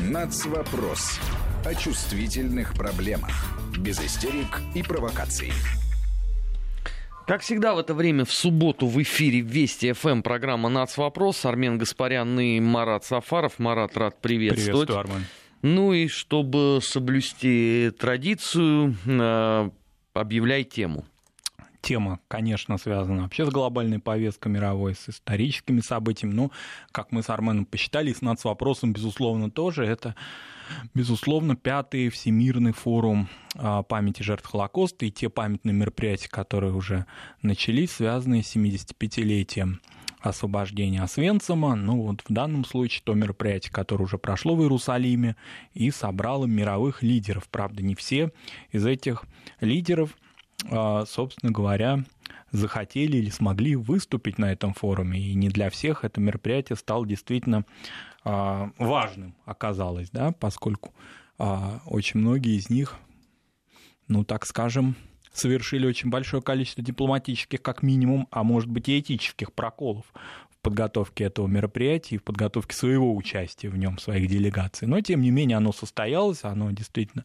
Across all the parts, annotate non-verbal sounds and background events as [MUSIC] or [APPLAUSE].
Нацвопрос. О чувствительных проблемах. Без истерик и провокаций. Как всегда в это время в субботу в эфире Вести ФМ программа «Нацвопрос». Армен Гаспарян и Марат Сафаров. Марат, рад приветствовать. Приветствую, Армен. Ну и чтобы соблюсти традицию, э, объявляй тему. Тема, конечно, связана вообще с глобальной повесткой мировой, с историческими событиями. Но, как мы с Арменом посчитали, с нацвопросом, безусловно, тоже. Это, безусловно, пятый Всемирный форум а, памяти жертв Холокоста и те памятные мероприятия, которые уже начались, связанные с 75-летием освобождения Освенцима. Ну вот в данном случае то мероприятие, которое уже прошло в Иерусалиме и собрало мировых лидеров. Правда, не все из этих лидеров, собственно говоря, захотели или смогли выступить на этом форуме. И не для всех это мероприятие стало действительно а, важным, оказалось, да, поскольку а, очень многие из них, ну так скажем, совершили очень большое количество дипломатических, как минимум, а может быть и этических проколов в подготовке этого мероприятия и в подготовке своего участия в нем, своих делегаций. Но, тем не менее, оно состоялось, оно действительно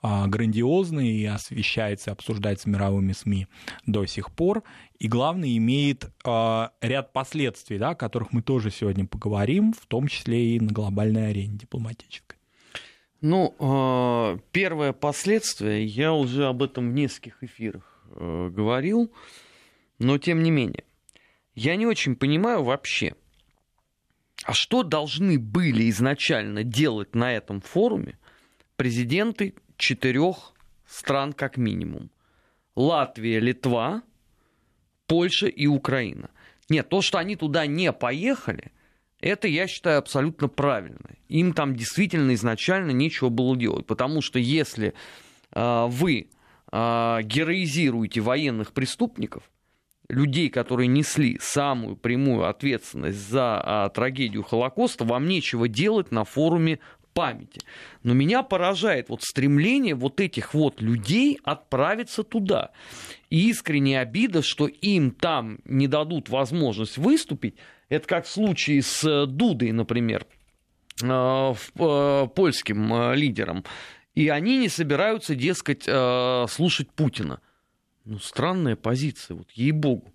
а, грандиозное и освещается, обсуждается мировыми СМИ до сих пор. И главное, имеет а, ряд последствий, да, о которых мы тоже сегодня поговорим, в том числе и на глобальной арене дипломатической. Ну, э, первое последствие, я уже об этом в нескольких эфирах э, говорил, но тем не менее, я не очень понимаю вообще, а что должны были изначально делать на этом форуме президенты четырех стран как минимум? Латвия, Литва, Польша и Украина. Нет, то, что они туда не поехали – это, я считаю, абсолютно правильно. Им там действительно изначально нечего было делать. Потому что если э, вы э, героизируете военных преступников, людей, которые несли самую прямую ответственность за а, трагедию Холокоста, вам нечего делать на форуме памяти. Но меня поражает вот стремление вот этих вот людей отправиться туда. И искренняя обида, что им там не дадут возможность выступить, это как в случае с э, Дудой, например, э, э, польским лидером. И они не собираются, дескать, слушать Путина. Ну, странная позиция, вот ей-богу.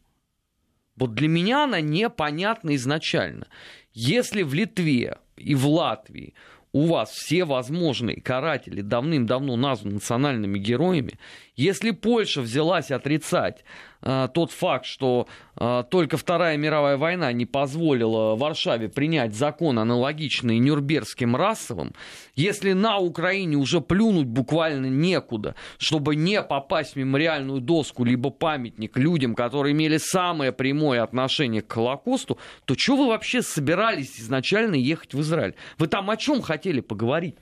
Вот для меня она непонятна изначально. Если в Литве и в Латвии у вас все возможные каратели давным-давно названы национальными героями, если Польша взялась отрицать э, тот факт, что э, только Вторая мировая война не позволила Варшаве принять закон, аналогичный Нюрнбергским расовым, если на Украине уже плюнуть буквально некуда, чтобы не попасть в мемориальную доску либо памятник людям, которые имели самое прямое отношение к Холокосту, то что вы вообще собирались изначально ехать в Израиль? Вы там о чем хотели поговорить?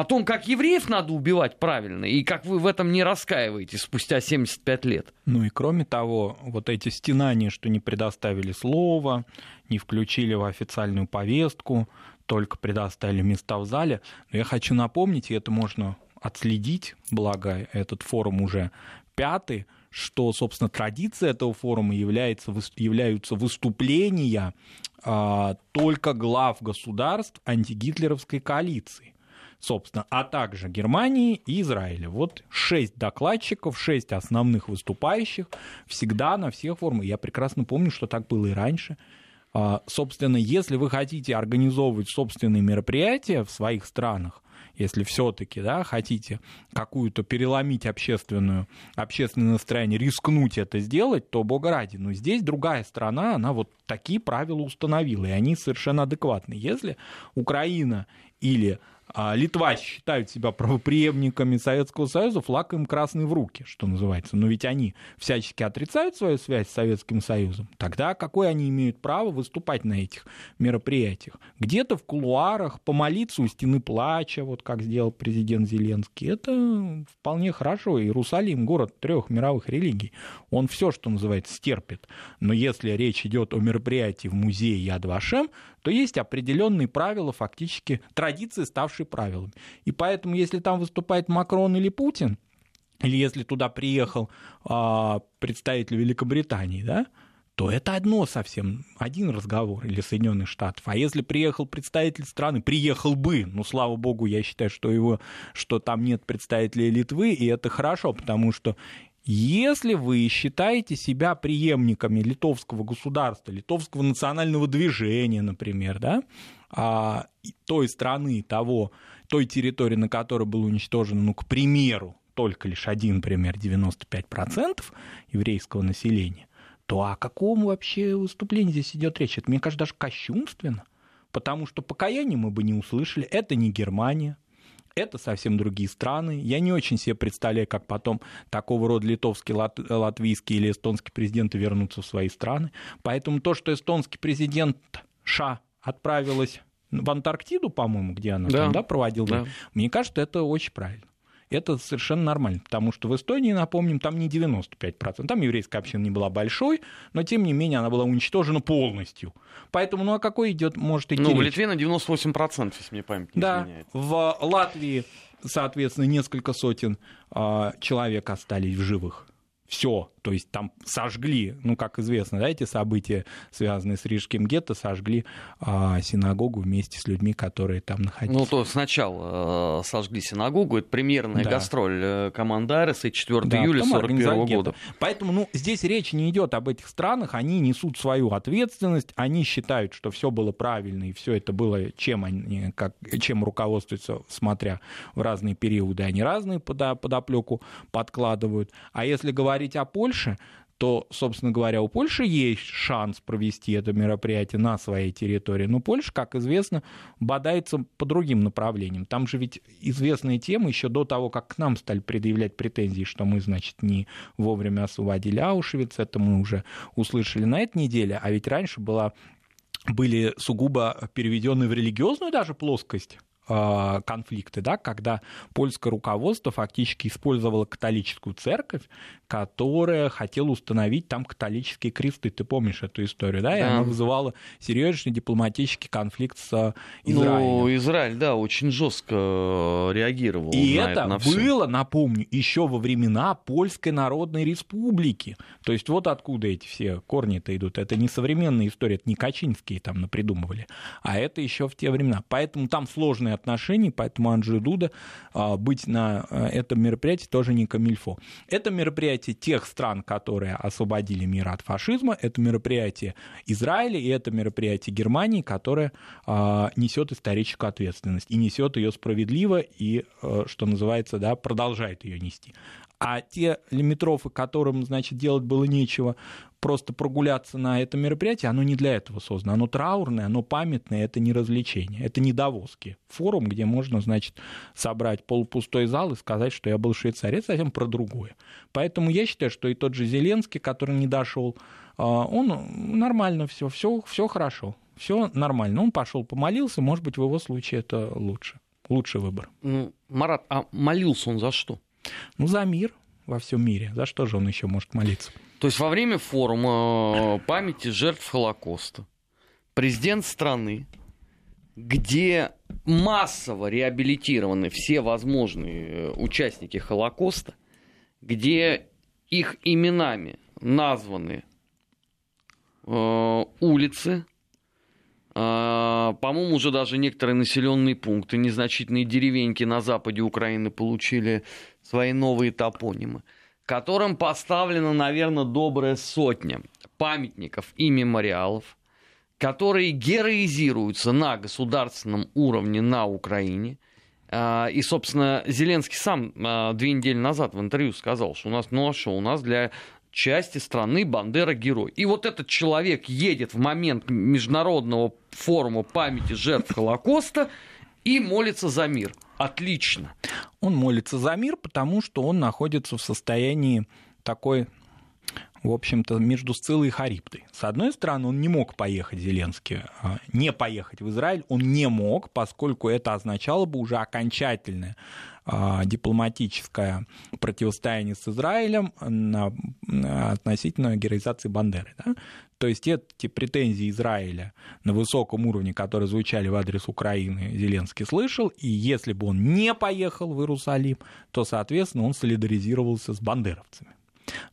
О том, как евреев надо убивать правильно, и как вы в этом не раскаиваетесь спустя 75 лет. Ну и кроме того, вот эти стенания, что не предоставили слово, не включили в официальную повестку, только предоставили места в зале. Но я хочу напомнить, и это можно отследить, благо этот форум уже пятый, что, собственно, традиция этого форума является, являются выступления а, только глав государств антигитлеровской коалиции собственно, а также Германии и Израиля. Вот шесть докладчиков, шесть основных выступающих всегда на всех форумах. Я прекрасно помню, что так было и раньше. А, собственно, если вы хотите организовывать собственные мероприятия в своих странах, если все-таки да, хотите какую-то переломить общественную, общественное настроение, рискнуть это сделать, то бога ради. Но здесь другая страна, она вот такие правила установила, и они совершенно адекватны. Если Украина или Литва считают себя правоприемниками Советского Союза, флаг им красный в руки, что называется. Но ведь они всячески отрицают свою связь с Советским Союзом. Тогда какое они имеют право выступать на этих мероприятиях? Где-то в кулуарах помолиться у стены плача, вот как сделал президент Зеленский. Это вполне хорошо. Иерусалим — город трех мировых религий. Он все, что называется, стерпит. Но если речь идет о мероприятии в музее Яд Вашем, то есть определенные правила, фактически традиции, ставшие правилами. И поэтому, если там выступает Макрон или Путин, или если туда приехал а, представитель Великобритании, да, то это одно совсем, один разговор или Соединенных Штатов. А если приехал представитель страны, приехал бы, ну, слава богу, я считаю, что, его, что там нет представителей Литвы, и это хорошо, потому что если вы считаете себя преемниками литовского государства, литовского национального движения, например, да, а, той страны, того, той территории, на которой было уничтожено, ну, к примеру, только лишь один пример, 95% еврейского населения, то о каком вообще выступлении здесь идет речь? Это, мне кажется, даже кощунственно, потому что покаяния мы бы не услышали. Это не Германия, это совсем другие страны. Я не очень себе представляю, как потом такого рода литовский, лат, латвийский или эстонский президенты вернутся в свои страны. Поэтому то, что эстонский президент Ша отправилась в Антарктиду, по-моему, где она да. там да, проводила, да. мне кажется, это очень правильно это совершенно нормально, потому что в Эстонии, напомним, там не 95%, там еврейская община не была большой, но тем не менее она была уничтожена полностью. Поэтому, ну а какой идет, может идти Ну, речь? в Литве на 98%, если мне память не да, изменяет. в Латвии, соответственно, несколько сотен э, человек остались в живых. Все, то есть там сожгли, ну, как известно, да, эти события, связанные с Рижским гетто, сожгли а, синагогу вместе с людьми, которые там находились. Ну, то сначала э, сожгли синагогу, это премьерная да. гастроль э, команды Ареса, 4 да, июля 41 года. Поэтому, ну, здесь речь не идет об этих странах, они несут свою ответственность, они считают, что все было правильно, и все это было, чем они, как, чем руководствуются, смотря в разные периоды, они разные подоплеку подкладывают. А если говорить о Польше, Польши, то, собственно говоря, у Польши есть шанс провести это мероприятие на своей территории. Но Польша, как известно, бодается по другим направлениям. Там же ведь известная тема еще до того, как к нам стали предъявлять претензии, что мы, значит, не вовремя освободили Аушвиц. Это мы уже услышали на этой неделе. А ведь раньше была были сугубо переведены в религиозную даже плоскость конфликты, да, когда польское руководство фактически использовало католическую церковь, которая хотела установить там католические кресты. Ты помнишь эту историю, да? И да. она вызывала серьезный дипломатический конфликт с Израилем. Ну, Израиль, да, очень жестко э, реагировал. И на это, это на было, напомню, еще во времена Польской Народной Республики. То есть вот откуда эти все корни-то идут. Это не современная история, это не Качинские там напридумывали, а это еще в те времена. Поэтому там сложная отношений, поэтому Анджей Дуда а, быть на а, этом мероприятии тоже не камильфо. Это мероприятие тех стран, которые освободили мир от фашизма, это мероприятие Израиля и это мероприятие Германии, которое а, несет историческую ответственность и несет ее справедливо и, что называется, да, продолжает ее нести. А те лимитрофы, которым, значит, делать было нечего, просто прогуляться на это мероприятие, оно не для этого создано. Оно траурное, оно памятное, это не развлечение, это не Давоски. Форум, где можно, значит, собрать полупустой зал и сказать, что я был это совсем про другое. Поэтому я считаю, что и тот же Зеленский, который не дошел, а, он нормально все, все, все хорошо, все нормально. Он пошел, помолился, может быть, в его случае это лучше, лучший выбор. Марат, а молился он за что? Ну, за мир во всем мире. За что же он еще может молиться? То есть во время форума э, памяти жертв Холокоста президент страны, где массово реабилитированы все возможные э, участники Холокоста, где их именами названы э, улицы, по-моему, уже даже некоторые населенные пункты, незначительные деревеньки на западе Украины получили свои новые топонимы, которым поставлена, наверное, добрая сотня памятников и мемориалов, которые героизируются на государственном уровне на Украине. А, и, собственно, Зеленский сам а, две недели назад в интервью сказал, что у нас, ну а что, у нас для части страны Бандера герой. И вот этот человек едет в момент международного форума памяти жертв Холокоста и молится за мир. Отлично. Он молится за мир, потому что он находится в состоянии такой в общем-то, между Сцилой и Харибдой. С одной стороны, он не мог поехать, Зеленский, а, не поехать в Израиль, он не мог, поскольку это означало бы уже окончательное дипломатическое противостояние с Израилем на, относительно героизации Бандеры. Да? То есть эти претензии Израиля на высоком уровне, которые звучали в адрес Украины, Зеленский слышал, и если бы он не поехал в Иерусалим, то, соответственно, он солидаризировался с бандеровцами.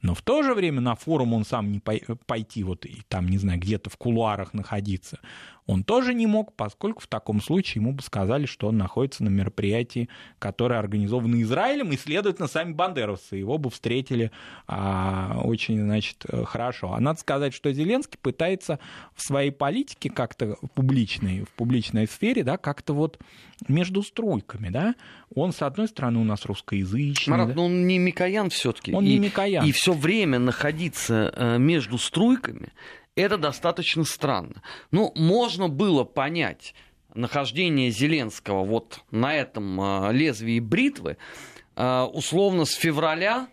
Но в то же время на форум он сам не пойти вот и там, не знаю, где-то в кулуарах находиться он тоже не мог, поскольку в таком случае ему бы сказали, что он находится на мероприятии, которое организовано Израилем, и, следовательно, сами бандеровцы его бы встретили а, очень, значит, хорошо. А надо сказать, что Зеленский пытается в своей политике как-то публичной, в публичной сфере, да, как-то вот между струйками, да, он, с одной стороны, у нас русскоязычный. Марат, да? но он не Микоян все-таки. Он и, не Микоян. И все время находиться э, между струйками, это достаточно странно. Ну, можно было понять нахождение Зеленского вот на этом э, лезвии бритвы э, условно с февраля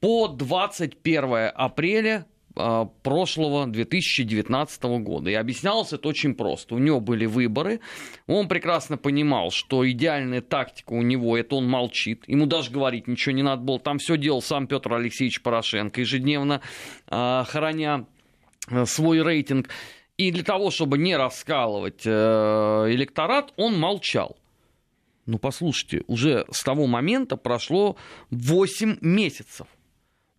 по 21 апреля э, прошлого 2019 года. И объяснялось это очень просто. У него были выборы, он прекрасно понимал, что идеальная тактика у него это он молчит, ему даже говорить ничего не надо было. Там все делал сам Петр Алексеевич Порошенко, ежедневно э, храня свой рейтинг. И для того, чтобы не раскалывать э, электорат, он молчал. Ну, послушайте, уже с того момента прошло 8 месяцев.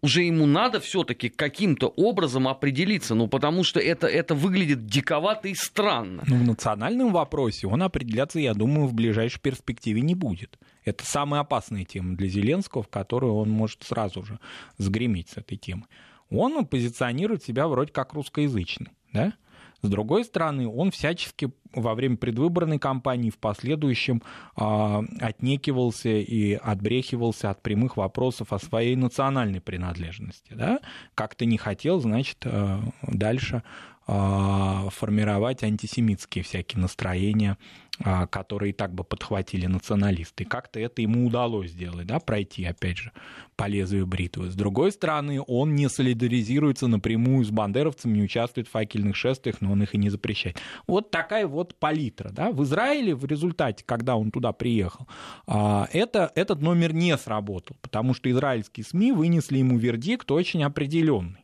Уже ему надо все-таки каким-то образом определиться, ну, потому что это, это выглядит диковато и странно. Ну, в национальном вопросе он определяться, я думаю, в ближайшей перспективе не будет. Это самая опасная тема для Зеленского, в которую он может сразу же сгреметь с этой темой он позиционирует себя вроде как русскоязычный, да? С другой стороны, он всячески во время предвыборной кампании в последующем э, отнекивался и отбрехивался от прямых вопросов о своей национальной принадлежности. Да? Как-то не хотел, значит, э, дальше формировать антисемитские всякие настроения а, которые и так бы подхватили националисты. Как-то это ему удалось сделать, да, пройти, опять же, по лезвию бритвы. С другой стороны, он не солидаризируется напрямую с бандеровцами, не участвует в факельных шествиях, но он их и не запрещает. Вот такая вот палитра. Да? В Израиле в результате, когда он туда приехал, а, это, этот номер не сработал, потому что израильские СМИ вынесли ему вердикт очень определенный.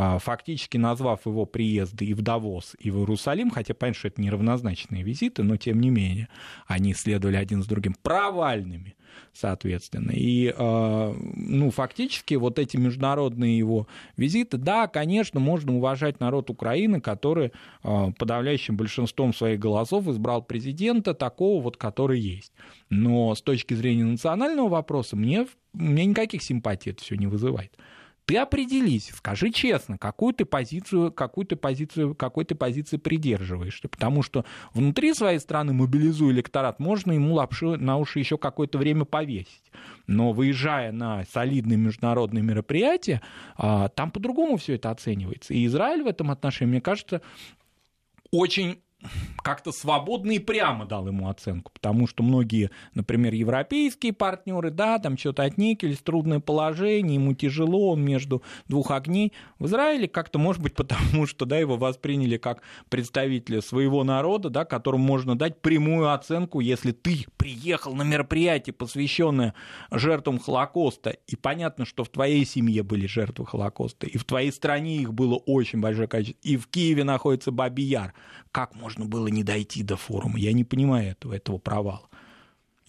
А, фактически назвав его приезды и в Давос, и в Иерусалим, хотя, понятно, что это неравнозначные визиты, но тем не менее они следовали один с другим провальными, соответственно. И, а, ну, фактически вот эти международные его визиты, да, конечно, можно уважать народ Украины, который а, подавляющим большинством своих голосов избрал президента такого вот, который есть. Но с точки зрения национального вопроса мне, мне никаких симпатий это все не вызывает ты определись, скажи честно, какую ты позицию, какую ты позицию, какой ты позиции придерживаешься, потому что внутри своей страны мобилизуя электорат, можно ему лапшу на уши еще какое-то время повесить. Но выезжая на солидные международные мероприятия, а, там по-другому все это оценивается. И Израиль в этом отношении, мне кажется, очень как-то свободно и прямо дал ему оценку, потому что многие, например, европейские партнеры, да, там что-то отникелись, трудное положение, ему тяжело, он между двух огней. В Израиле как-то, может быть, [LAUGHS] потому что, да, его восприняли как представителя своего народа, да, которому можно дать прямую оценку, если ты приехал на мероприятие, посвященное жертвам Холокоста, и понятно, что в твоей семье были жертвы Холокоста, и в твоей стране их было очень большое количество, и в Киеве находится Баби Яр, как можно было не дойти до форума? Я не понимаю этого, этого провала.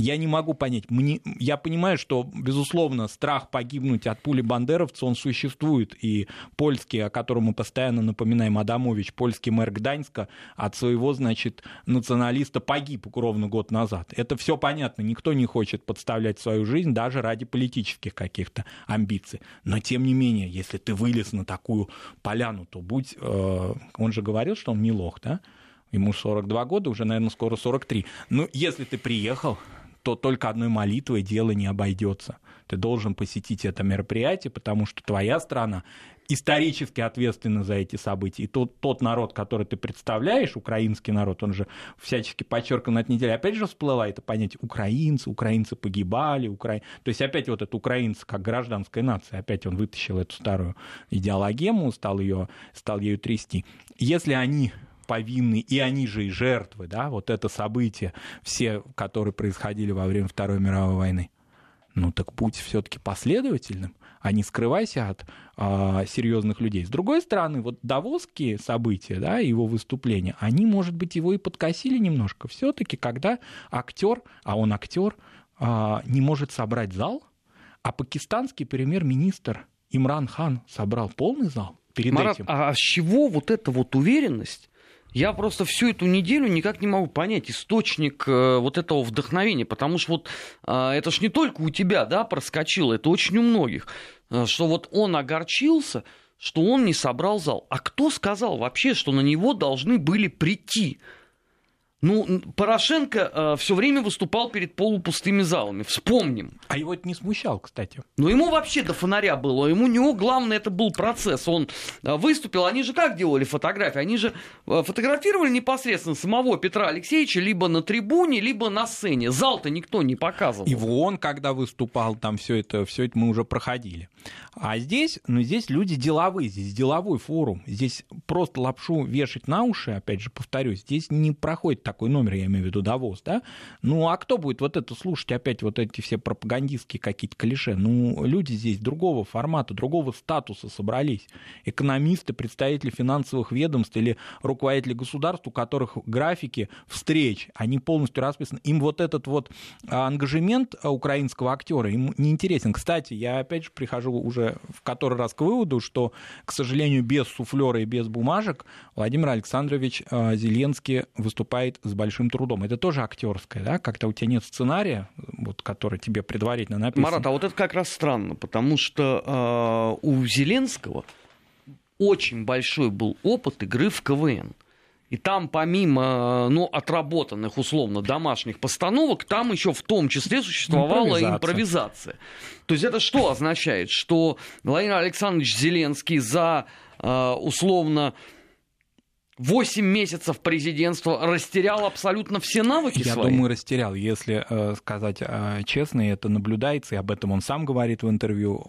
Я не могу понять. Мне, я понимаю, что, безусловно, страх погибнуть от пули бандеровца, он существует. И польский, о котором мы постоянно напоминаем, Адамович, польский мэр Гданьска, от своего, значит, националиста погиб ровно год назад. Это все понятно. Никто не хочет подставлять свою жизнь даже ради политических каких-то амбиций. Но, тем не менее, если ты вылез на такую поляну, то будь... Э, он же говорил, что он не лох, да? Ему 42 года, уже, наверное, скоро 43. Ну, если ты приехал, то только одной молитвой дело не обойдется. Ты должен посетить это мероприятие, потому что твоя страна исторически ответственна за эти события. И тот, тот народ, который ты представляешь, украинский народ, он же всячески подчеркнут на этой неделе, опять же всплывает это понятие украинцы, украинцы погибали, укра... то есть опять вот этот украинцы как гражданская нация, опять он вытащил эту старую идеологему, стал, ее, стал ею трясти. Если они повинны, и они же и жертвы, да, вот это событие, все, которые происходили во время Второй мировой войны. Ну так будь все-таки последовательным, а не скрывайся от а, серьезных людей. С другой стороны, вот давосские события, да, его выступления, они, может быть, его и подкосили немножко. Все-таки, когда актер, а он актер, а, не может собрать зал, а пакистанский премьер-министр Имран Хан собрал полный зал перед Марат, этим. а с чего вот эта вот уверенность? Я просто всю эту неделю никак не могу понять источник э, вот этого вдохновения, потому что вот э, это ж не только у тебя, да, проскочило, это очень у многих, э, что вот он огорчился, что он не собрал зал. А кто сказал вообще, что на него должны были прийти? Ну, Порошенко э, все время выступал перед полупустыми залами. Вспомним. А его это не смущал, кстати. Ну, ему вообще до фонаря было. Ему у него главное это был процесс. Он э, выступил. Они же как делали фотографии? Они же э, фотографировали непосредственно самого Петра Алексеевича либо на трибуне, либо на сцене. Зал-то никто не показывал. И он, когда выступал, там все это, все это мы уже проходили. А здесь, ну, здесь люди деловые, здесь деловой форум. Здесь просто лапшу вешать на уши, опять же, повторюсь, здесь не проходит такой номер, я имею в виду довоз, да? Ну, а кто будет вот это слушать, опять вот эти все пропагандистские какие-то клише? Ну, люди здесь другого формата, другого статуса собрались. Экономисты, представители финансовых ведомств или руководители государств, у которых графики встреч, они полностью расписаны. Им вот этот вот ангажемент украинского актера им не интересен. Кстати, я опять же прихожу уже в который раз к выводу, что, к сожалению, без суфлера и без бумажек Владимир Александрович э, Зеленский выступает с большим трудом. Это тоже актерское, да, как-то у тебя нет сценария, вот, который тебе предварительно написан. Марат, а вот это как раз странно, потому что э, у Зеленского очень большой был опыт игры в КВН. И там помимо ну, отработанных условно домашних постановок, там еще в том числе существовала импровизация. импровизация. То есть это что означает? Что Владимир Александрович Зеленский за условно 8 месяцев президентства растерял абсолютно все навыки Я свои? думаю, растерял. Если э, сказать э, честно, это наблюдается, и об этом он сам говорит в интервью.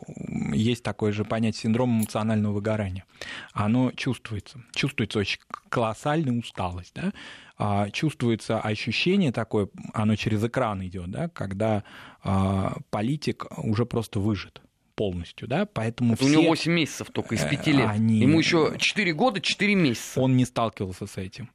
Есть такое же понятие синдром эмоционального выгорания. Оно чувствуется. Чувствуется очень колоссальная усталость. Да? А, чувствуется ощущение такое, оно через экран идет, да, когда а, политик уже просто выжит полностью, да, поэтому все... У него 8 месяцев только из 5 лет. Они... Ему еще 4 года, 4 месяца. Он не сталкивался с этим.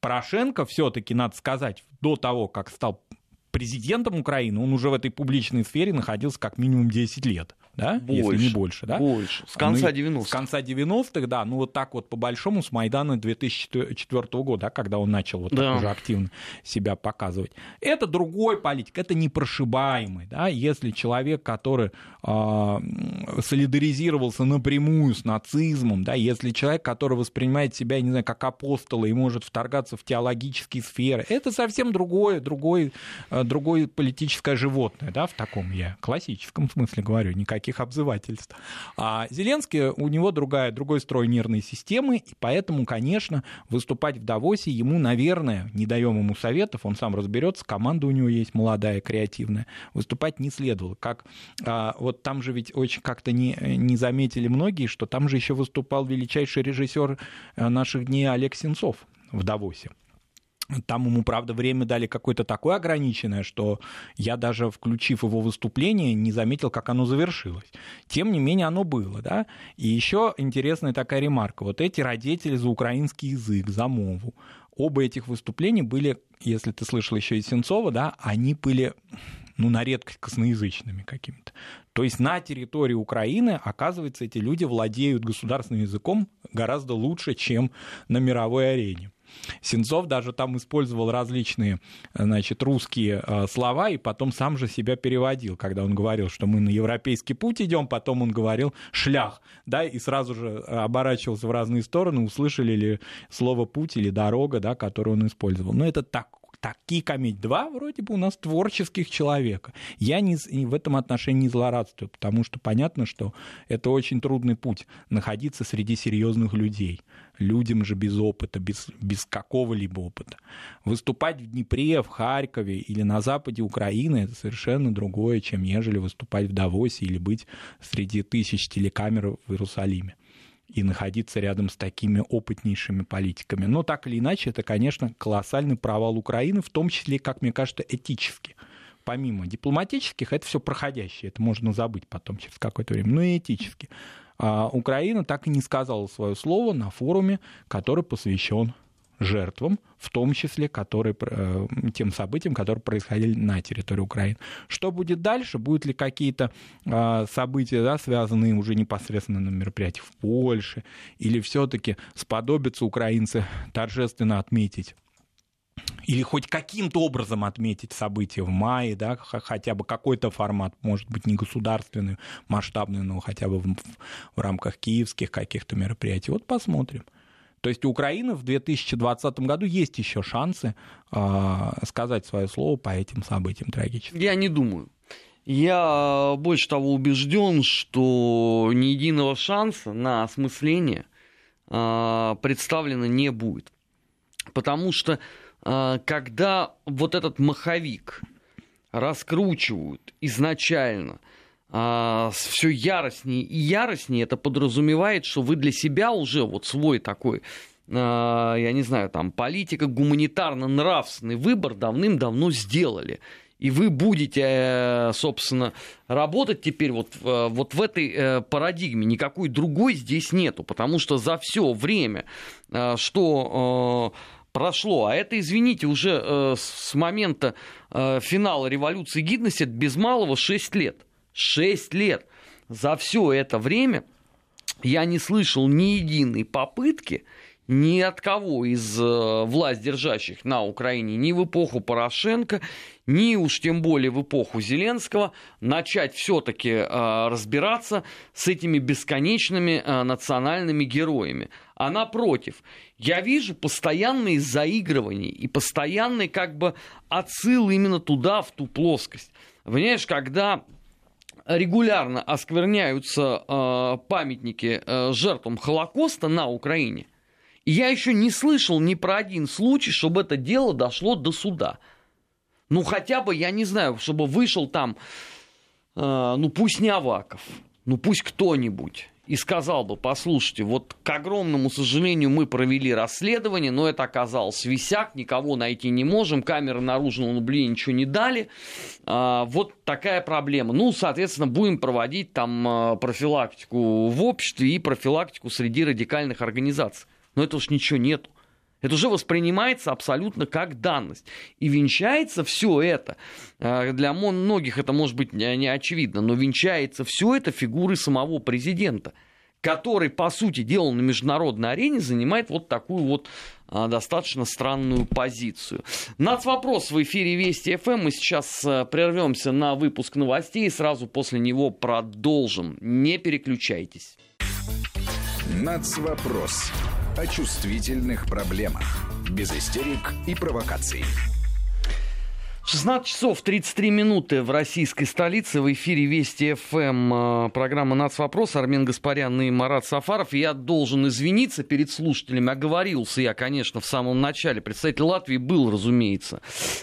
Порошенко все-таки, надо сказать, до того, как стал президентом Украины, он уже в этой публичной сфере находился как минимум 10 лет да, больше, если не больше, да? Больше, с конца 90-х. Ну, с конца 90-х, да, ну вот так вот по-большому с Майдана 2004 года, да, когда он начал вот да. так уже активно себя показывать. Это другой политик, это непрошибаемый, да, если человек, который э, солидаризировался напрямую с нацизмом, да, если человек, который воспринимает себя, не знаю, как апостола и может вторгаться в теологические сферы, это совсем другое, другое, э, другое политическое животное, да, в таком я классическом смысле говорю, никаких таких обзывательств. А Зеленский, у него другая, другой строй нервной системы, и поэтому, конечно, выступать в Давосе ему, наверное, не даем ему советов, он сам разберется, команда у него есть молодая, креативная, выступать не следовало. Как, а, вот там же ведь очень как-то не, не заметили многие, что там же еще выступал величайший режиссер э, наших дней Олег Сенцов в Давосе. Там ему, правда, время дали какое-то такое ограниченное, что я даже, включив его выступление, не заметил, как оно завершилось. Тем не менее, оно было, да. И еще интересная такая ремарка. Вот эти родители за украинский язык, за мову, оба этих выступления были, если ты слышал еще и Сенцова, да, они были ну, на редкость косноязычными какими-то. То есть на территории Украины, оказывается, эти люди владеют государственным языком гораздо лучше, чем на мировой арене. Сенцов даже там использовал различные, значит, русские э, слова и потом сам же себя переводил, когда он говорил, что мы на европейский путь идем, потом он говорил шлях, да, и сразу же оборачивался в разные стороны, услышали ли слово путь или дорога, да, которое он использовал. Но это так такие комедии. Два вроде бы у нас творческих человека. Я не, в этом отношении не злорадствую, потому что понятно, что это очень трудный путь находиться среди серьезных людей. Людям же без опыта, без, без какого-либо опыта. Выступать в Днепре, в Харькове или на западе Украины это совершенно другое, чем ежели выступать в Давосе или быть среди тысяч телекамер в Иерусалиме и находиться рядом с такими опытнейшими политиками. Но так или иначе, это, конечно, колоссальный провал Украины, в том числе, как мне кажется, этически. Помимо дипломатических, это все проходящее, это можно забыть потом через какое-то время, но и этически. А Украина так и не сказала свое слово на форуме, который посвящен жертвам, в том числе которые, э, тем событиям, которые происходили на территории Украины. Что будет дальше? Будут ли какие-то э, события, да, связанные уже непосредственно на мероприятиях в Польше, или все-таки сподобятся украинцы торжественно отметить или хоть каким-то образом отметить события в мае, да, хотя бы какой-то формат, может быть, не государственный, масштабный, но хотя бы в, в рамках киевских каких-то мероприятий. Вот посмотрим. То есть у Украины в 2020 году есть еще шансы э, сказать свое слово по этим событиям трагическим. Я не думаю. Я больше того убежден, что ни единого шанса на осмысление э, представлено не будет. Потому что а, когда вот этот маховик раскручивают изначально а, все яростнее и яростнее, это подразумевает, что вы для себя уже вот свой такой а, я не знаю, там, политика гуманитарно-нравственный выбор давным-давно сделали. И вы будете, э, собственно, работать теперь вот, вот в этой э, парадигме. Никакой другой здесь нету, потому что за все время, что прошло. А это, извините, уже э, с момента э, финала революции гидности без малого 6 лет. 6 лет. За все это время я не слышал ни единой попытки ни от кого из э, власть держащих на Украине ни в эпоху Порошенко, ни уж тем более в эпоху Зеленского начать все-таки э, разбираться с этими бесконечными э, национальными героями. А напротив, я вижу постоянные заигрывания и постоянный как бы отсыл именно туда, в ту плоскость. Понимаешь, когда регулярно оскверняются э, памятники э, жертвам Холокоста на Украине – я еще не слышал ни про один случай, чтобы это дело дошло до суда. Ну, хотя бы, я не знаю, чтобы вышел там, э, ну, пусть не Аваков, ну, пусть кто-нибудь и сказал бы, послушайте, вот к огромному сожалению мы провели расследование, но это оказалось висяк, никого найти не можем, камеры наружного наблюдения ничего не дали, а, вот такая проблема. Ну, соответственно, будем проводить там а, профилактику в обществе и профилактику среди радикальных организаций но это уж ничего нету. Это уже воспринимается абсолютно как данность. И венчается все это, э, для многих это может быть не очевидно, но венчается все это фигурой самого президента, который, по сути дела, на международной арене занимает вот такую вот э, достаточно странную позицию. Нацвопрос в эфире Вести ФМ. Мы сейчас э, прервемся на выпуск новостей и сразу после него продолжим. Не переключайтесь. Нацвопрос о чувствительных проблемах. Без истерик и провокаций. 16 часов 33 минуты в российской столице. В эфире Вести ФМ э, программа «Нацвопрос». Армен Гаспарян и Марат Сафаров. Я должен извиниться перед слушателями. Оговорился я, конечно, в самом начале. Представитель Латвии был, разумеется,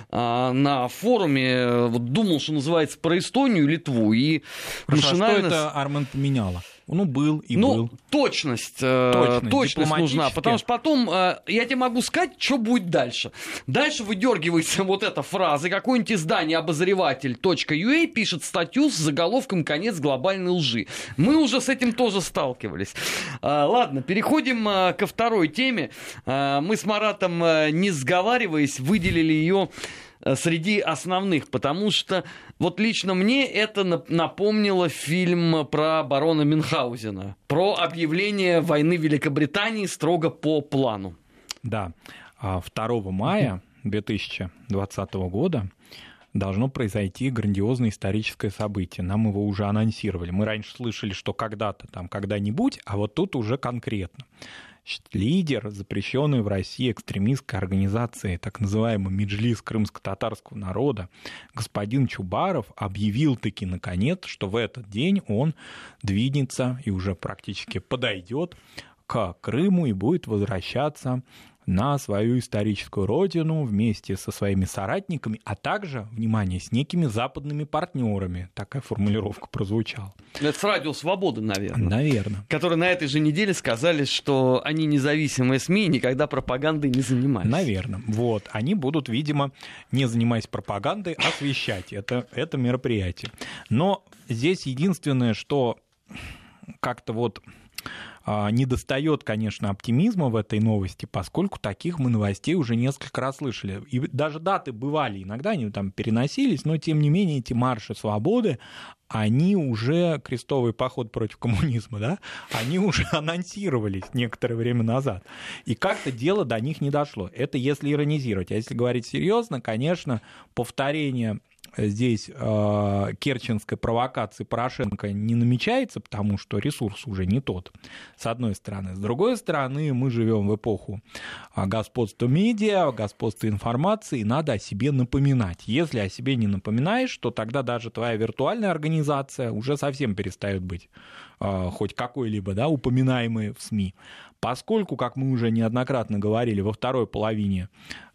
э, на форуме. Вот думал, что называется про Эстонию и Литву. И Хорошо, машинально... а что это Армен поменяла? Ну, был и ну, был. Точность, э, точность, точность нужна, потому что потом э, я тебе могу сказать, что будет дальше. Дальше выдергивается [LAUGHS] вот эта фраза, какое-нибудь издание обозреватель.ua пишет статью с заголовком «Конец глобальной лжи». Мы уже с этим тоже сталкивались. Э, ладно, переходим ко второй теме. Мы с Маратом, не сговариваясь, выделили ее среди основных, потому что вот лично мне это напомнило фильм про барона Мюнхгаузена, про объявление войны Великобритании строго по плану. Да, 2 а мая 2020 года должно произойти грандиозное историческое событие. Нам его уже анонсировали. Мы раньше слышали, что когда-то там, когда-нибудь, а вот тут уже конкретно лидер запрещенной в России экстремистской организации, так называемый Меджлис крымско-татарского народа, господин Чубаров объявил таки наконец, что в этот день он двинется и уже практически подойдет к Крыму и будет возвращаться на свою историческую родину вместе со своими соратниками, а также, внимание, с некими западными партнерами. Такая формулировка прозвучала. Это с Радио Свободы, наверное. Наверное. Которые на этой же неделе сказали, что они независимые СМИ и никогда пропагандой не занимались. Наверное. Вот. Они будут, видимо, не занимаясь пропагандой, освещать это, это мероприятие. Но здесь единственное, что как-то вот не достает, конечно, оптимизма в этой новости, поскольку таких мы новостей уже несколько раз слышали. И даже даты бывали, иногда они там переносились, но тем не менее эти марши свободы, они уже, крестовый поход против коммунизма, да, они уже [LAUGHS] анонсировались некоторое время назад. И как-то дело до них не дошло. Это если иронизировать. А если говорить серьезно, конечно, повторение здесь э, керченской провокации Порошенко не намечается, потому что ресурс уже не тот, с одной стороны. С другой стороны, мы живем в эпоху а, господства медиа, господства информации, и надо о себе напоминать. Если о себе не напоминаешь, то тогда даже твоя виртуальная организация уже совсем перестает быть э, хоть какой-либо да, упоминаемой в СМИ. Поскольку, как мы уже неоднократно говорили, во второй половине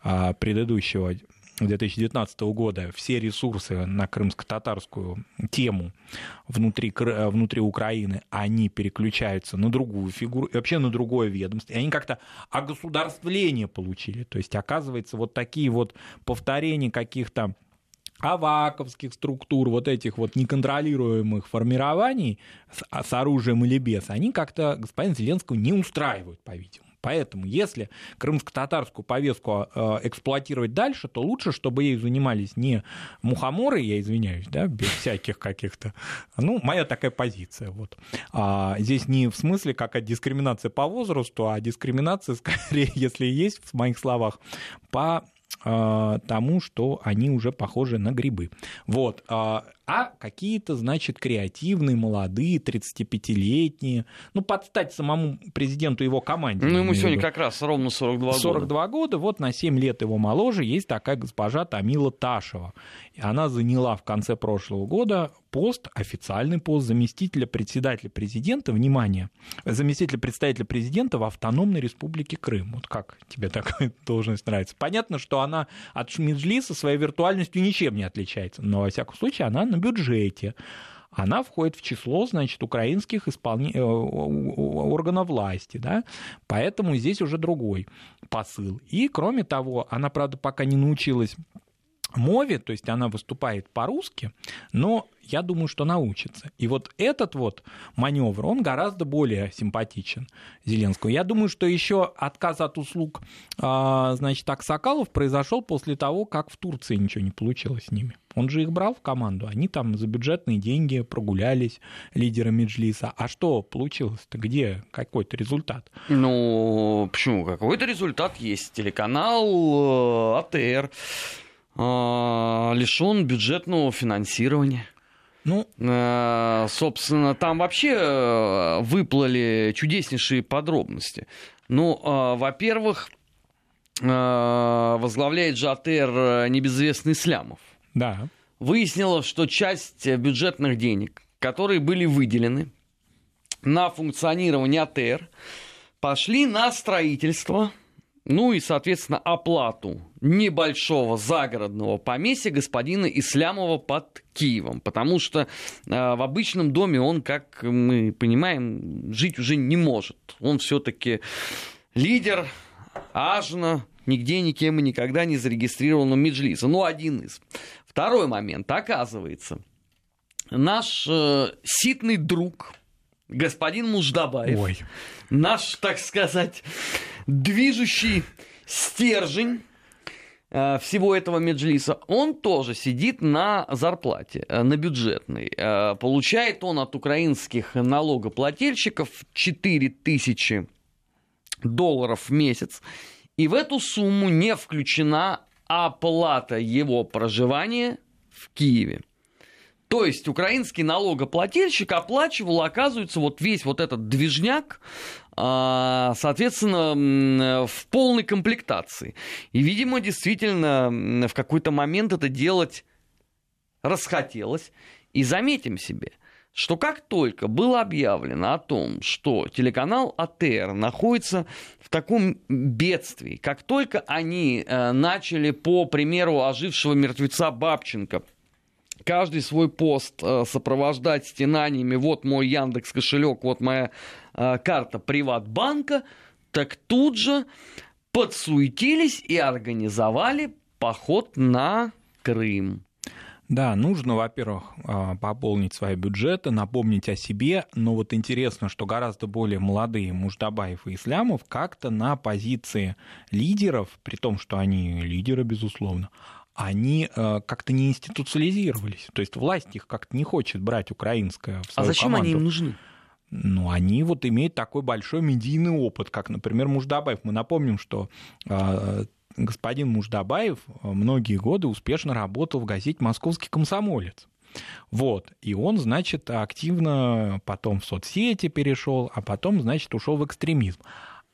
э, предыдущего 2019 года все ресурсы на крымско-татарскую тему внутри, внутри Украины, они переключаются на другую фигуру, и вообще на другое ведомство. И они как-то огосударствление получили. То есть, оказывается, вот такие вот повторения каких-то аваковских структур, вот этих вот неконтролируемых формирований с, с оружием или без, они как-то господина Зеленского не устраивают, по-видимому. Поэтому, если крымско-татарскую повестку э, эксплуатировать дальше, то лучше, чтобы ей занимались не мухоморы, я извиняюсь, да, без всяких каких-то... Ну, моя такая позиция. Вот. А здесь не в смысле какая дискриминация по возрасту, а дискриминация, [LAUGHS] скорее, если есть, в моих словах, по э, тому, что они уже похожи на грибы. Вот. А какие-то, значит, креативные, молодые, 35-летние, ну, подстать самому президенту его команде. Ну, ему сегодня как раз ровно 42 года. 42 года, вот на 7 лет его моложе есть такая госпожа Тамила Ташева. И она заняла в конце прошлого года пост, официальный пост заместителя председателя президента, внимание, заместителя представителя президента в автономной республике Крым. Вот как тебе такая [LAUGHS] должность нравится? Понятно, что она от Шмиджлиса своей виртуальностью ничем не отличается, но, во всяком случае, она бюджете она входит в число, значит, украинских исполни... Э, органов власти, да, поэтому здесь уже другой посыл. И, кроме того, она, правда, пока не научилась мове, то есть она выступает по-русски, но я думаю, что научится. И вот этот вот маневр, он гораздо более симпатичен Зеленскому. Я думаю, что еще отказ от услуг, а, значит, Аксакалов произошел после того, как в Турции ничего не получилось с ними. Он же их брал в команду, они там за бюджетные деньги прогулялись, лидеры Меджлиса. А что получилось-то? Где какой-то результат? Ну, почему? Какой-то результат есть. Телеканал э, АТР лишен бюджетного финансирования. Ну, э, собственно, там вообще э, выплыли чудеснейшие подробности. Ну, э, во-первых, возглавляет ЖАТР небезызвестный Слямов. Да. Выяснилось, что часть бюджетных денег, которые были выделены на функционирование АТР, пошли на строительство ну и, соответственно, оплату небольшого загородного поместья господина Ислямова под Киевом, потому что э, в обычном доме он, как мы понимаем, жить уже не может. Он все-таки лидер Ажна, нигде никем и никогда не зарегистрированного Меджлиса. Ну, один из. Второй момент. Оказывается, наш э, ситный друг, господин Муждабаев, Ой. наш, так сказать, движущий стержень э, всего этого меджлиса, он тоже сидит на зарплате, э, на бюджетной. Э, получает он от украинских налогоплательщиков 4 тысячи долларов в месяц. И в эту сумму не включена оплата его проживания в Киеве. То есть украинский налогоплательщик оплачивал, оказывается, вот весь вот этот движняк, а, соответственно, в полной комплектации. И, видимо, действительно, в какой-то момент это делать расхотелось. И заметим себе, что как только было объявлено о том, что телеканал АТР находится в таком бедствии, как только они э, начали, по примеру ожившего мертвеца Бабченко, каждый свой пост э, сопровождать стенаниями. «вот мой Яндекс кошелек, вот моя э, карта Приватбанка», так тут же подсуетились и организовали поход на Крым. Да, нужно, во-первых, а, пополнить свои бюджеты, напомнить о себе, но вот интересно, что гораздо более молодые Муждабаев и Ислямов как-то на позиции лидеров, при том, что они лидеры, безусловно, они э, как-то не институциализировались. То есть власть их как-то не хочет брать украинская в свою А зачем команду. они им нужны? Ну, они вот имеют такой большой медийный опыт, как, например, Муждабаев. Мы напомним, что э, господин Муждабаев многие годы успешно работал в газете «Московский комсомолец». Вот. И он, значит, активно потом в соцсети перешел, а потом, значит, ушел в экстремизм.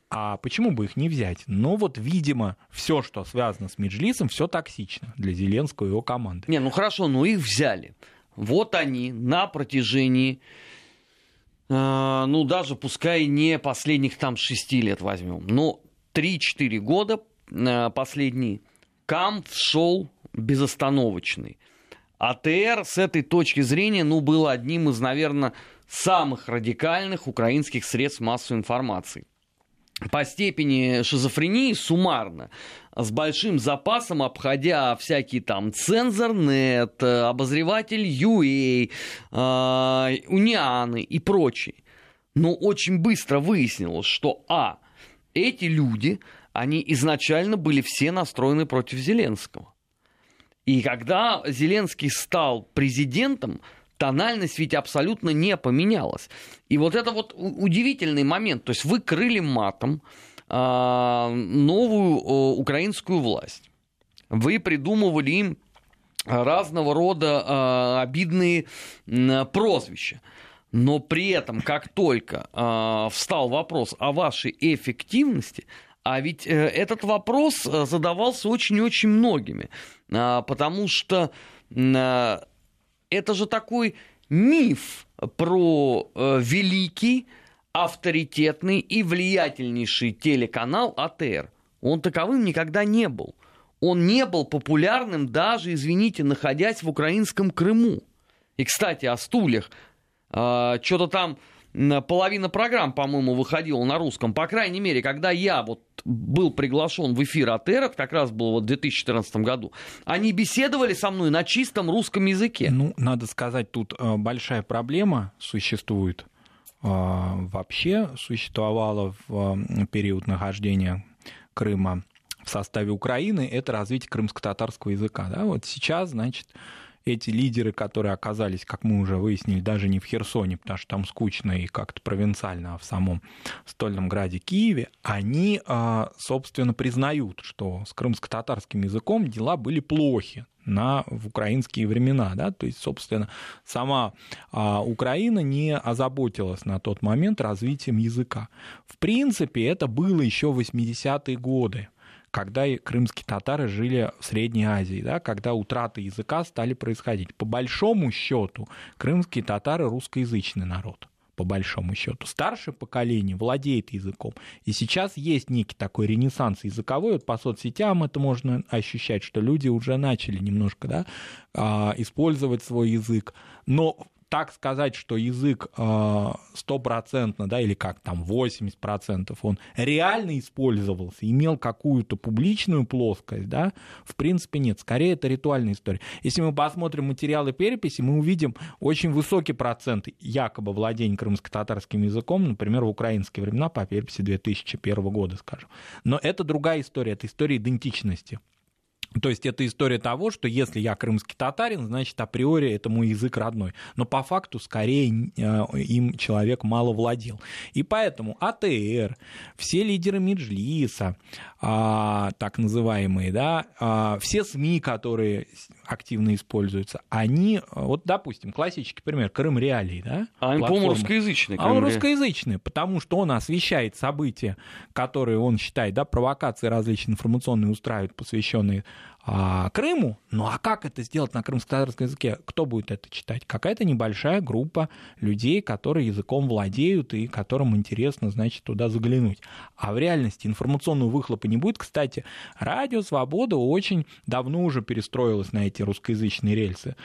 А почему бы их не взять? Ну вот, видимо, все, что связано с Меджлисом, все токсично для Зеленского и его команды. Не, ну хорошо, ну их взяли. Вот они на протяжении, э, ну даже пускай не последних там шести лет возьмем, но 3-4 года э, последние, Камп шел безостановочный. АТР с этой точки зрения, ну, был одним из, наверное, самых радикальных украинских средств массовой информации по степени шизофрении суммарно, с большим запасом, обходя всякие там цензорнет, обозреватель UA, э, Унианы и прочие. Но очень быстро выяснилось, что а, эти люди, они изначально были все настроены против Зеленского. И когда Зеленский стал президентом, тональность ведь абсолютно не поменялась. И вот это вот удивительный момент. То есть вы крыли матом э, новую э, украинскую власть. Вы придумывали им разного рода э, обидные э, прозвища. Но при этом, как только э, встал вопрос о вашей эффективности, а ведь э, этот вопрос задавался очень-очень многими, э, потому что э, это же такой миф про э, великий, авторитетный и влиятельнейший телеканал АТР. Он таковым никогда не был. Он не был популярным даже, извините, находясь в украинском Крыму. И, кстати, о стульях. Э, что-то там половина программ, по-моему, выходила на русском. По крайней мере, когда я вот был приглашен в эфир от ЭРОТ, как раз было вот в 2014 году, они беседовали со мной на чистом русском языке. Ну, надо сказать, тут э, большая проблема существует. Э, вообще существовала в период нахождения Крыма в составе Украины, это развитие крымско-татарского языка. Да? Вот сейчас, значит, эти лидеры, которые оказались, как мы уже выяснили, даже не в Херсоне, потому что там скучно и как-то провинциально, а в самом стольном граде Киеве, они, а, собственно, признают, что с крымско-татарским языком дела были плохи на, в украинские времена. Да? То есть, собственно, сама а, Украина не озаботилась на тот момент развитием языка. В принципе, это было еще в 80-е годы когда крымские татары жили в Средней Азии, да, когда утраты языка стали происходить. По большому счету, крымские татары русскоязычный народ по большому счету. Старшее поколение владеет языком. И сейчас есть некий такой ренессанс языковой. Вот по соцсетям это можно ощущать, что люди уже начали немножко да, а, использовать свой язык. Но так сказать, что язык э, стопроцентно, да, или как там, 80%, он реально использовался, имел какую-то публичную плоскость, да, в принципе нет. Скорее, это ритуальная история. Если мы посмотрим материалы переписи, мы увидим очень высокий процент якобы владения крымско-татарским языком, например, в украинские времена по переписи 2001 года, скажем. Но это другая история, это история идентичности. То есть это история того, что если я крымский татарин, значит, априори это мой язык родной. Но по факту скорее э, им человек мало владел. И поэтому АТР, все лидеры Меджлиса, а, так называемые, да, а, все СМИ, которые активно используются, они, вот, допустим, классический пример, Крым Реалии, да? А он, по-моему, русскоязычный. А он русскоязычный, потому что он освещает события, которые он считает, да, провокации различные информационные устраивает, посвященные а, Крыму. Ну а как это сделать на крымско-татарском языке? Кто будет это читать? Какая-то небольшая группа людей, которые языком владеют и которым интересно, значит, туда заглянуть. А в реальности информационного выхлопа не будет. Кстати, радио «Свобода» очень давно уже перестроилось на эти русскоязычные рельсы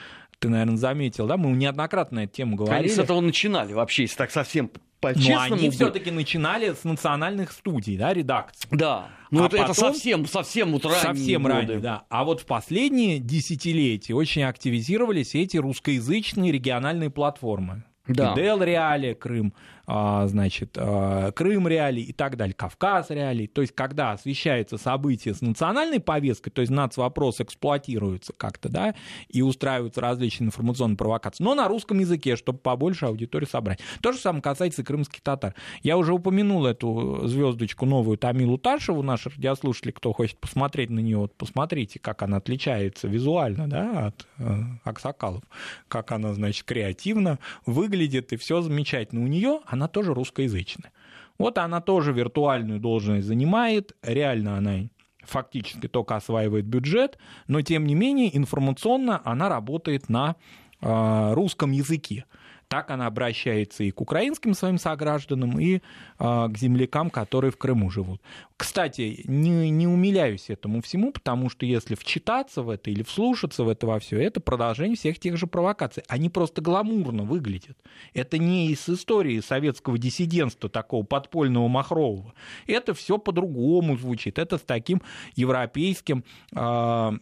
ты, наверное, заметил, да, мы неоднократно на эту тему говорили. Они с этого начинали вообще, если так совсем по-честному. Но они все-таки начинали с национальных студий, да, редакций. Да. Ну, а это, это совсем, совсем вот ранние Совсем годы. ранние, да. А вот в последние десятилетия очень активизировались эти русскоязычные региональные платформы. Да. Дел Реали, Крым, значит, а, Крым реалий и так далее, Кавказ реалий. То есть, когда освещается событие с национальной повесткой, то есть нацвопрос эксплуатируется как-то, да, и устраиваются различные информационные провокации, но на русском языке, чтобы побольше аудитории собрать. То же самое касается крымских татар. Я уже упомянул эту звездочку новую Тамилу Ташеву, наши радиослушатели, кто хочет посмотреть на нее, вот посмотрите, как она отличается визуально, да, от э, Аксакалов, как она, значит, креативно выглядит, и все замечательно. У нее она тоже русскоязычная. Вот она тоже виртуальную должность занимает, реально она фактически только осваивает бюджет, но тем не менее информационно она работает на э, русском языке. Так она обращается и к украинским своим согражданам, и а, к землякам, которые в Крыму живут. Кстати, не, не умиляюсь этому всему, потому что если вчитаться в это или вслушаться в это во все, это продолжение всех тех же провокаций. Они просто гламурно выглядят. Это не из истории советского диссидентства, такого подпольного махрового. Это все по-другому звучит. Это с таким европейским а,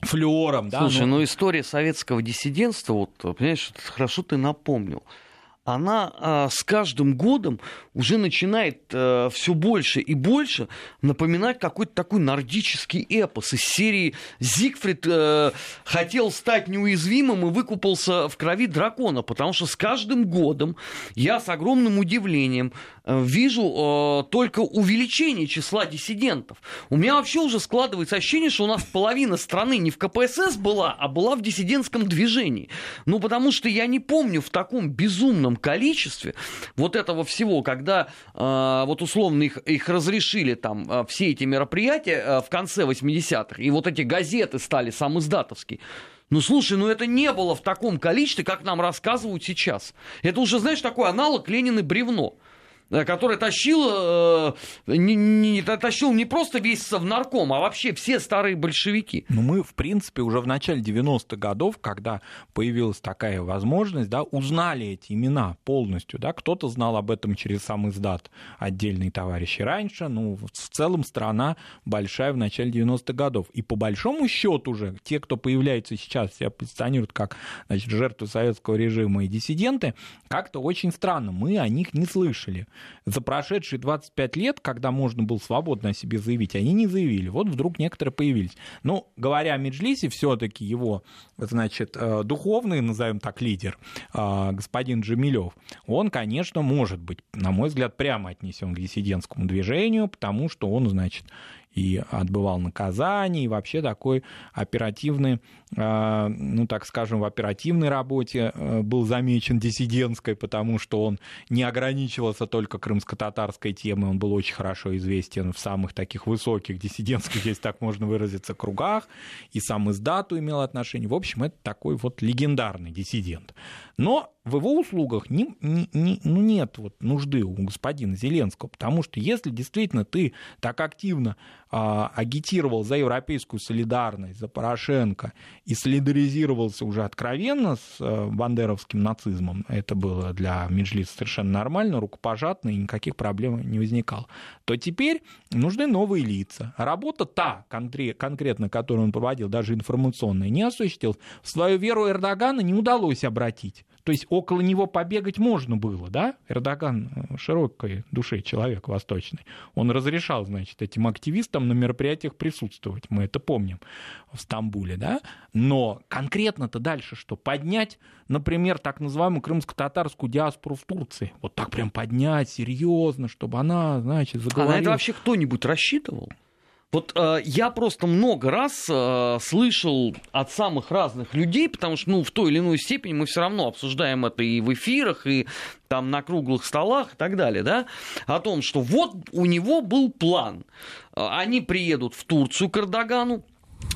флюором. Слушай, да, ну... ну история советского диссидентства, вот, понимаешь, хорошо ты напомнил она а, с каждым годом уже начинает а, все больше и больше напоминать какой-то такой нордический эпос из серии Зигфрид а, хотел стать неуязвимым и выкупался в крови дракона, потому что с каждым годом я с огромным удивлением а, вижу а, только увеличение числа диссидентов. У меня вообще уже складывается ощущение, что у нас половина страны не в КПСС была, а была в диссидентском движении. Ну, потому что я не помню в таком безумном количестве вот этого всего, когда э, вот условно их, их разрешили там э, все эти мероприятия э, в конце 80-х, и вот эти газеты стали сам издатовские. Ну, слушай, ну это не было в таком количестве, как нам рассказывают сейчас. Это уже, знаешь, такой аналог Ленин и бревно. Э, который тащил, э, не, не, тащил не просто весь в нарком, а вообще все старые большевики. Ну, мы, в принципе, уже в начале 90-х годов, когда появилась такая возможность, да, узнали эти имена полностью, да, кто-то знал об этом через сам издат отдельные товарищи раньше, ну, в целом страна большая в начале 90-х годов. И по большому счету уже те, кто появляется сейчас, себя позиционируют как, значит, жертвы советского режима и диссиденты, как-то очень странно, мы о них не слышали за прошедшие 25 лет, когда можно было свободно о себе заявить, они не заявили. Вот вдруг некоторые появились. Ну, говоря о Меджлисе, все-таки его, значит, э, духовный, назовем так, лидер, э, господин Джамилев, он, конечно, может быть, на мой взгляд, прямо отнесен к диссидентскому движению, потому что он, значит, и отбывал наказание, и вообще такой оперативный, а, ну, так скажем, в оперативной работе э, был замечен диссидентской, потому что он не ограничивался только крымско-татарской темой, он был очень хорошо известен в самых таких высоких диссидентских, если так можно выразиться, кругах, и сам издату имел отношение. В общем, это такой вот легендарный диссидент. Но в его услугах не, не, не, ну нет вот нужды у господина Зеленского, потому что если действительно ты так активно а, агитировал за европейскую солидарность, за Порошенко и солидаризировался уже откровенно с а, бандеровским нацизмом, это было для Меджлиса совершенно нормально, рукопожатно, и никаких проблем не возникало, то теперь нужны новые лица. Работа та, конкретно, которую он проводил, даже информационная, не осуществилась. Свою веру Эрдогана не удалось обратить. То есть около него побегать можно было, да? Эрдоган э, широкой души человек восточный. Он разрешал, значит, этим активистам на мероприятиях присутствовать. Мы это помним в Стамбуле, да? Но конкретно-то дальше что? Поднять, например, так называемую крымско-татарскую диаспору в Турции. Вот так прям поднять серьезно, чтобы она, значит, заговорила. А на это вообще кто-нибудь рассчитывал? Вот э, я просто много раз э, слышал от самых разных людей, потому что, ну, в той или иной степени мы все равно обсуждаем это и в эфирах, и там на круглых столах и так далее, да, о том, что вот у него был план. Э, они приедут в Турцию к Эрдогану,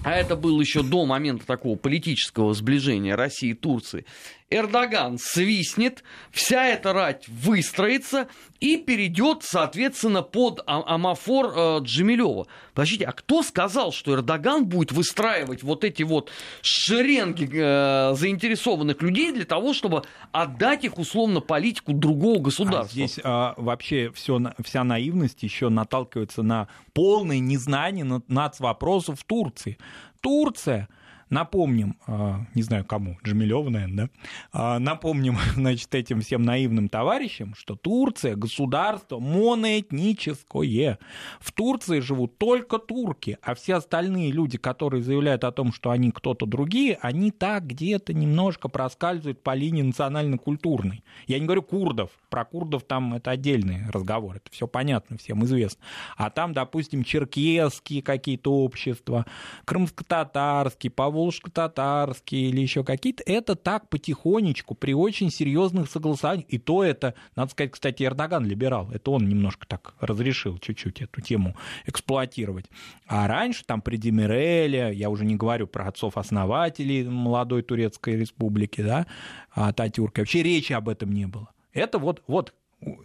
а это было еще до момента такого политического сближения России и Турции. Эрдоган свистнет, вся эта рать выстроится и перейдет, соответственно, под а- амафор э, Джемилева. Подождите, а кто сказал, что Эрдоган будет выстраивать вот эти вот шеренги э, заинтересованных людей для того, чтобы отдать их условно политику другого государства? А здесь а, вообще все, вся наивность еще наталкивается на полное незнание нацвопросов в Турции. Турция Напомним, а, не знаю кому, Джамилеву, наверное, да? А, напомним, [LAUGHS] значит, этим всем наивным товарищам, что Турция – государство моноэтническое. В Турции живут только турки, а все остальные люди, которые заявляют о том, что они кто-то другие, они так где-то немножко проскальзывают по линии национально-культурной. Я не говорю курдов, про курдов там это отдельный разговор, это все понятно, всем известно. А там, допустим, черкесские какие-то общества, крымско-татарские, поволжские, волжско-татарские или еще какие-то, это так потихонечку, при очень серьезных согласованиях. И то это, надо сказать, кстати, Эрдоган либерал. Это он немножко так разрешил чуть-чуть эту тему эксплуатировать. А раньше там при Демиреле, я уже не говорю про отцов-основателей молодой Турецкой республики, да, Ататюрка, вообще речи об этом не было. Это вот, вот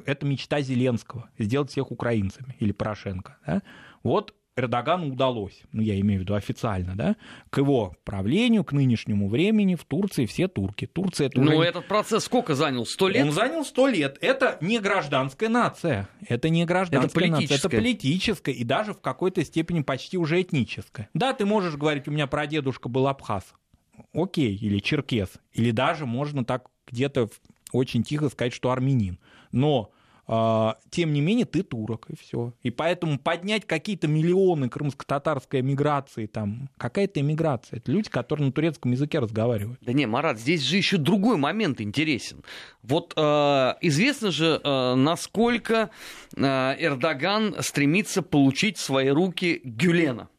это мечта Зеленского, сделать всех украинцами, или Порошенко. Да? Вот Эрдогану удалось, ну я имею в виду официально, да, к его правлению, к нынешнему времени в Турции все турки. Турция это уже... Но этот процесс сколько занял? Сто лет? Он занял сто лет. Это не гражданская нация. Это не гражданская это нация. Это политическая и даже в какой-то степени почти уже этническая. Да, ты можешь говорить, у меня прадедушка был абхаз. Окей, или черкес. Или даже можно так где-то очень тихо сказать, что армянин. Но тем не менее ты турок, и все. И поэтому поднять какие-то миллионы крымско-татарской эмиграции, там, какая-то эмиграция, это люди, которые на турецком языке разговаривают. Да не, Марат, здесь же еще другой момент интересен. Вот э, известно же, э, насколько э, Эрдоган стремится получить в свои руки Гюлена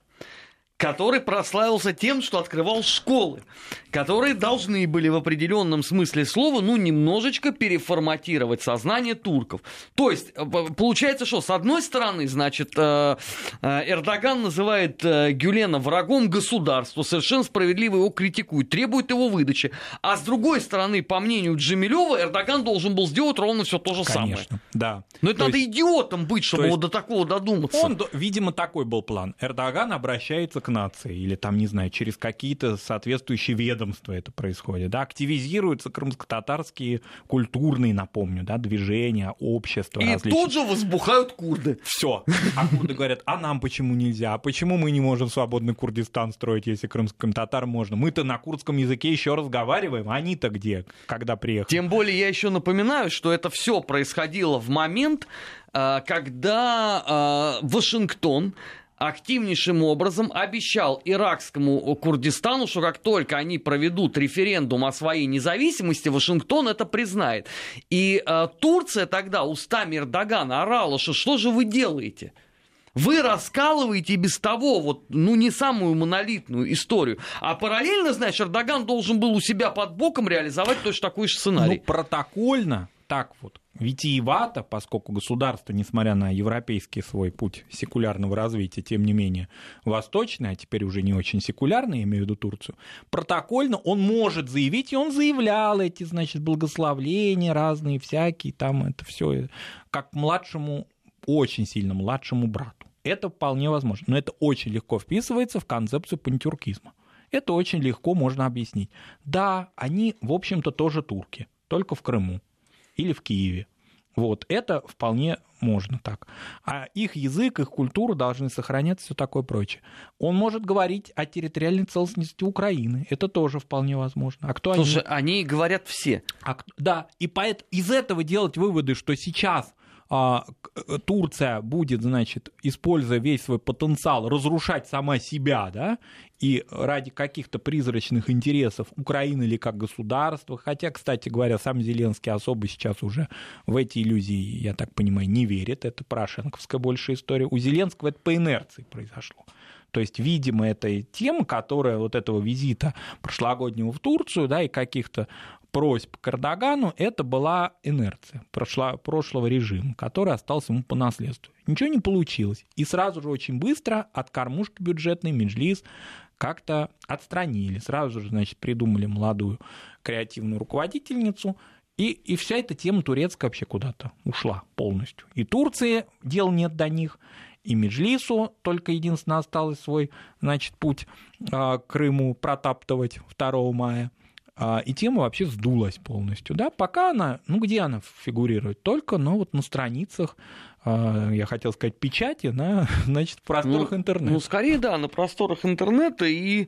который прославился тем, что открывал школы, которые должны были в определенном смысле слова, ну, немножечко переформатировать сознание турков. То есть, э, получается, что, с одной стороны, значит, э, э, Эрдоган называет Гюлена врагом государства, совершенно справедливо его критикует, требует его выдачи, а с другой стороны, по мнению Джемилева, Эрдоган должен был сделать ровно все то же Конечно, самое. да. Но это то надо есть... идиотом быть, чтобы есть... вот до такого додуматься. Он, видимо, такой был план. Эрдоган обращается к нации, или там, не знаю, через какие-то соответствующие ведомства это происходит, да, активизируются крымско-татарские культурные, напомню, да, движения, общества. И различные. тут же возбухают курды. Все. А курды говорят, а нам почему нельзя? А почему мы не можем свободный Курдистан строить, если крымским татар можно? Мы-то на курдском языке еще разговариваем, а они-то где, когда приехали? Тем более я еще напоминаю, что это все происходило в момент, э, когда э, Вашингтон активнейшим образом обещал иракскому Курдистану, что как только они проведут референдум о своей независимости, Вашингтон это признает. И э, Турция тогда устами Эрдогана орала, что что же вы делаете? Вы раскалываете без того вот, ну, не самую монолитную историю. А параллельно, знаешь, Эрдоган должен был у себя под боком реализовать точно такой же сценарий. Ну, протокольно так вот витиевато, поскольку государство, несмотря на европейский свой путь секулярного развития, тем не менее восточное, а теперь уже не очень секулярное, я имею в виду Турцию, протокольно он может заявить, и он заявлял эти, значит, благословления разные всякие, там это все как младшему, очень сильно младшему брату. Это вполне возможно, но это очень легко вписывается в концепцию пантюркизма. Это очень легко можно объяснить. Да, они, в общем-то, тоже турки, только в Крыму или в Киеве. Вот, это вполне можно так. А их язык, их культура должны сохраняться, все такое прочее. Он может говорить о территориальной целостности Украины. Это тоже вполне возможно. А кто Слушай, они? они говорят все. А, да, и поэтому из этого делать выводы, что сейчас Турция будет, значит, используя весь свой потенциал, разрушать сама себя, да, и ради каких-то призрачных интересов Украины или как государства, хотя, кстати говоря, сам Зеленский особо сейчас уже в эти иллюзии, я так понимаю, не верит, это порошенковская большая история. У Зеленского это по инерции произошло. То есть, видимо, это тема, которая вот этого визита прошлогоднего в Турцию, да, и каких-то просьб к Эрдогану, это была инерция прошло, прошлого режима, который остался ему по наследству. Ничего не получилось. И сразу же очень быстро от кормушки бюджетной Меджлис как-то отстранили. Сразу же, значит, придумали молодую креативную руководительницу, и, и вся эта тема турецкая вообще куда-то ушла полностью. И Турции дел нет до них, и Меджлису только единственно осталось свой, значит, путь а, к Крыму протаптывать 2 мая. А, и тема вообще сдулась полностью. Да? Пока она, ну где она фигурирует? Только ну, вот на страницах, а, я хотел сказать, печати, на, [LAUGHS] значит, просторах ну, интернета. Ну, скорее, да, на просторах интернета. И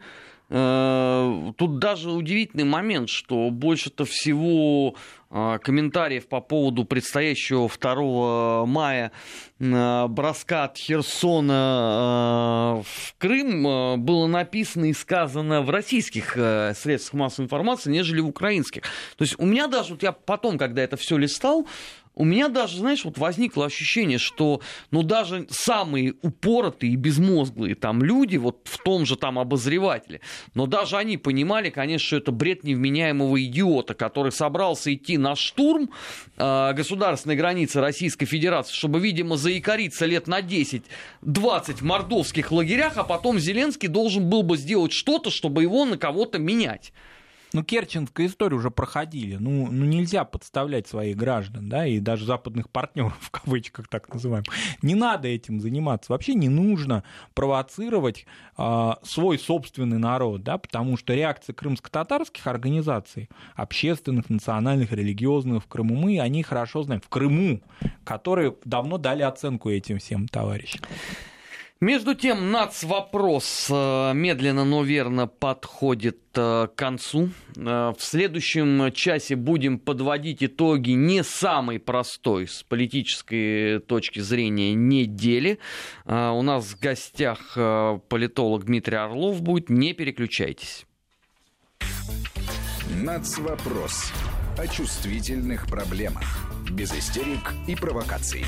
тут даже удивительный момент, что больше-то всего э, комментариев по поводу предстоящего 2 мая э, броска от Херсона э, в Крым э, было написано и сказано в российских э, средствах массовой информации, нежели в украинских. То есть у меня даже, вот я потом, когда это все листал, у меня даже, знаешь, вот возникло ощущение, что, ну, даже самые упоротые и безмозглые там люди, вот в том же там обозревателе, но даже они понимали, конечно, что это бред невменяемого идиота, который собрался идти на штурм э, государственной границы Российской Федерации, чтобы, видимо, заикариться лет на 10-20 в мордовских лагерях, а потом Зеленский должен был бы сделать что-то, чтобы его на кого-то менять. Ну, Керченскую историю уже проходили. Ну, ну, нельзя подставлять своих граждан, да, и даже западных партнеров, [LAUGHS] в кавычках так называем. Не надо этим заниматься. Вообще не нужно провоцировать э, свой собственный народ, да, потому что реакция крымско-татарских организаций, общественных, национальных, религиозных в Крыму, мы они хорошо знаем. В Крыму, которые давно дали оценку этим всем товарищам. Между тем, нацвопрос э, медленно, но верно подходит э, к концу. Э, в следующем часе будем подводить итоги не самой простой с политической точки зрения недели. У нас в гостях политолог Дмитрий Орлов будет. Не переключайтесь. Нацвопрос о чувствительных проблемах. Без истерик и провокаций.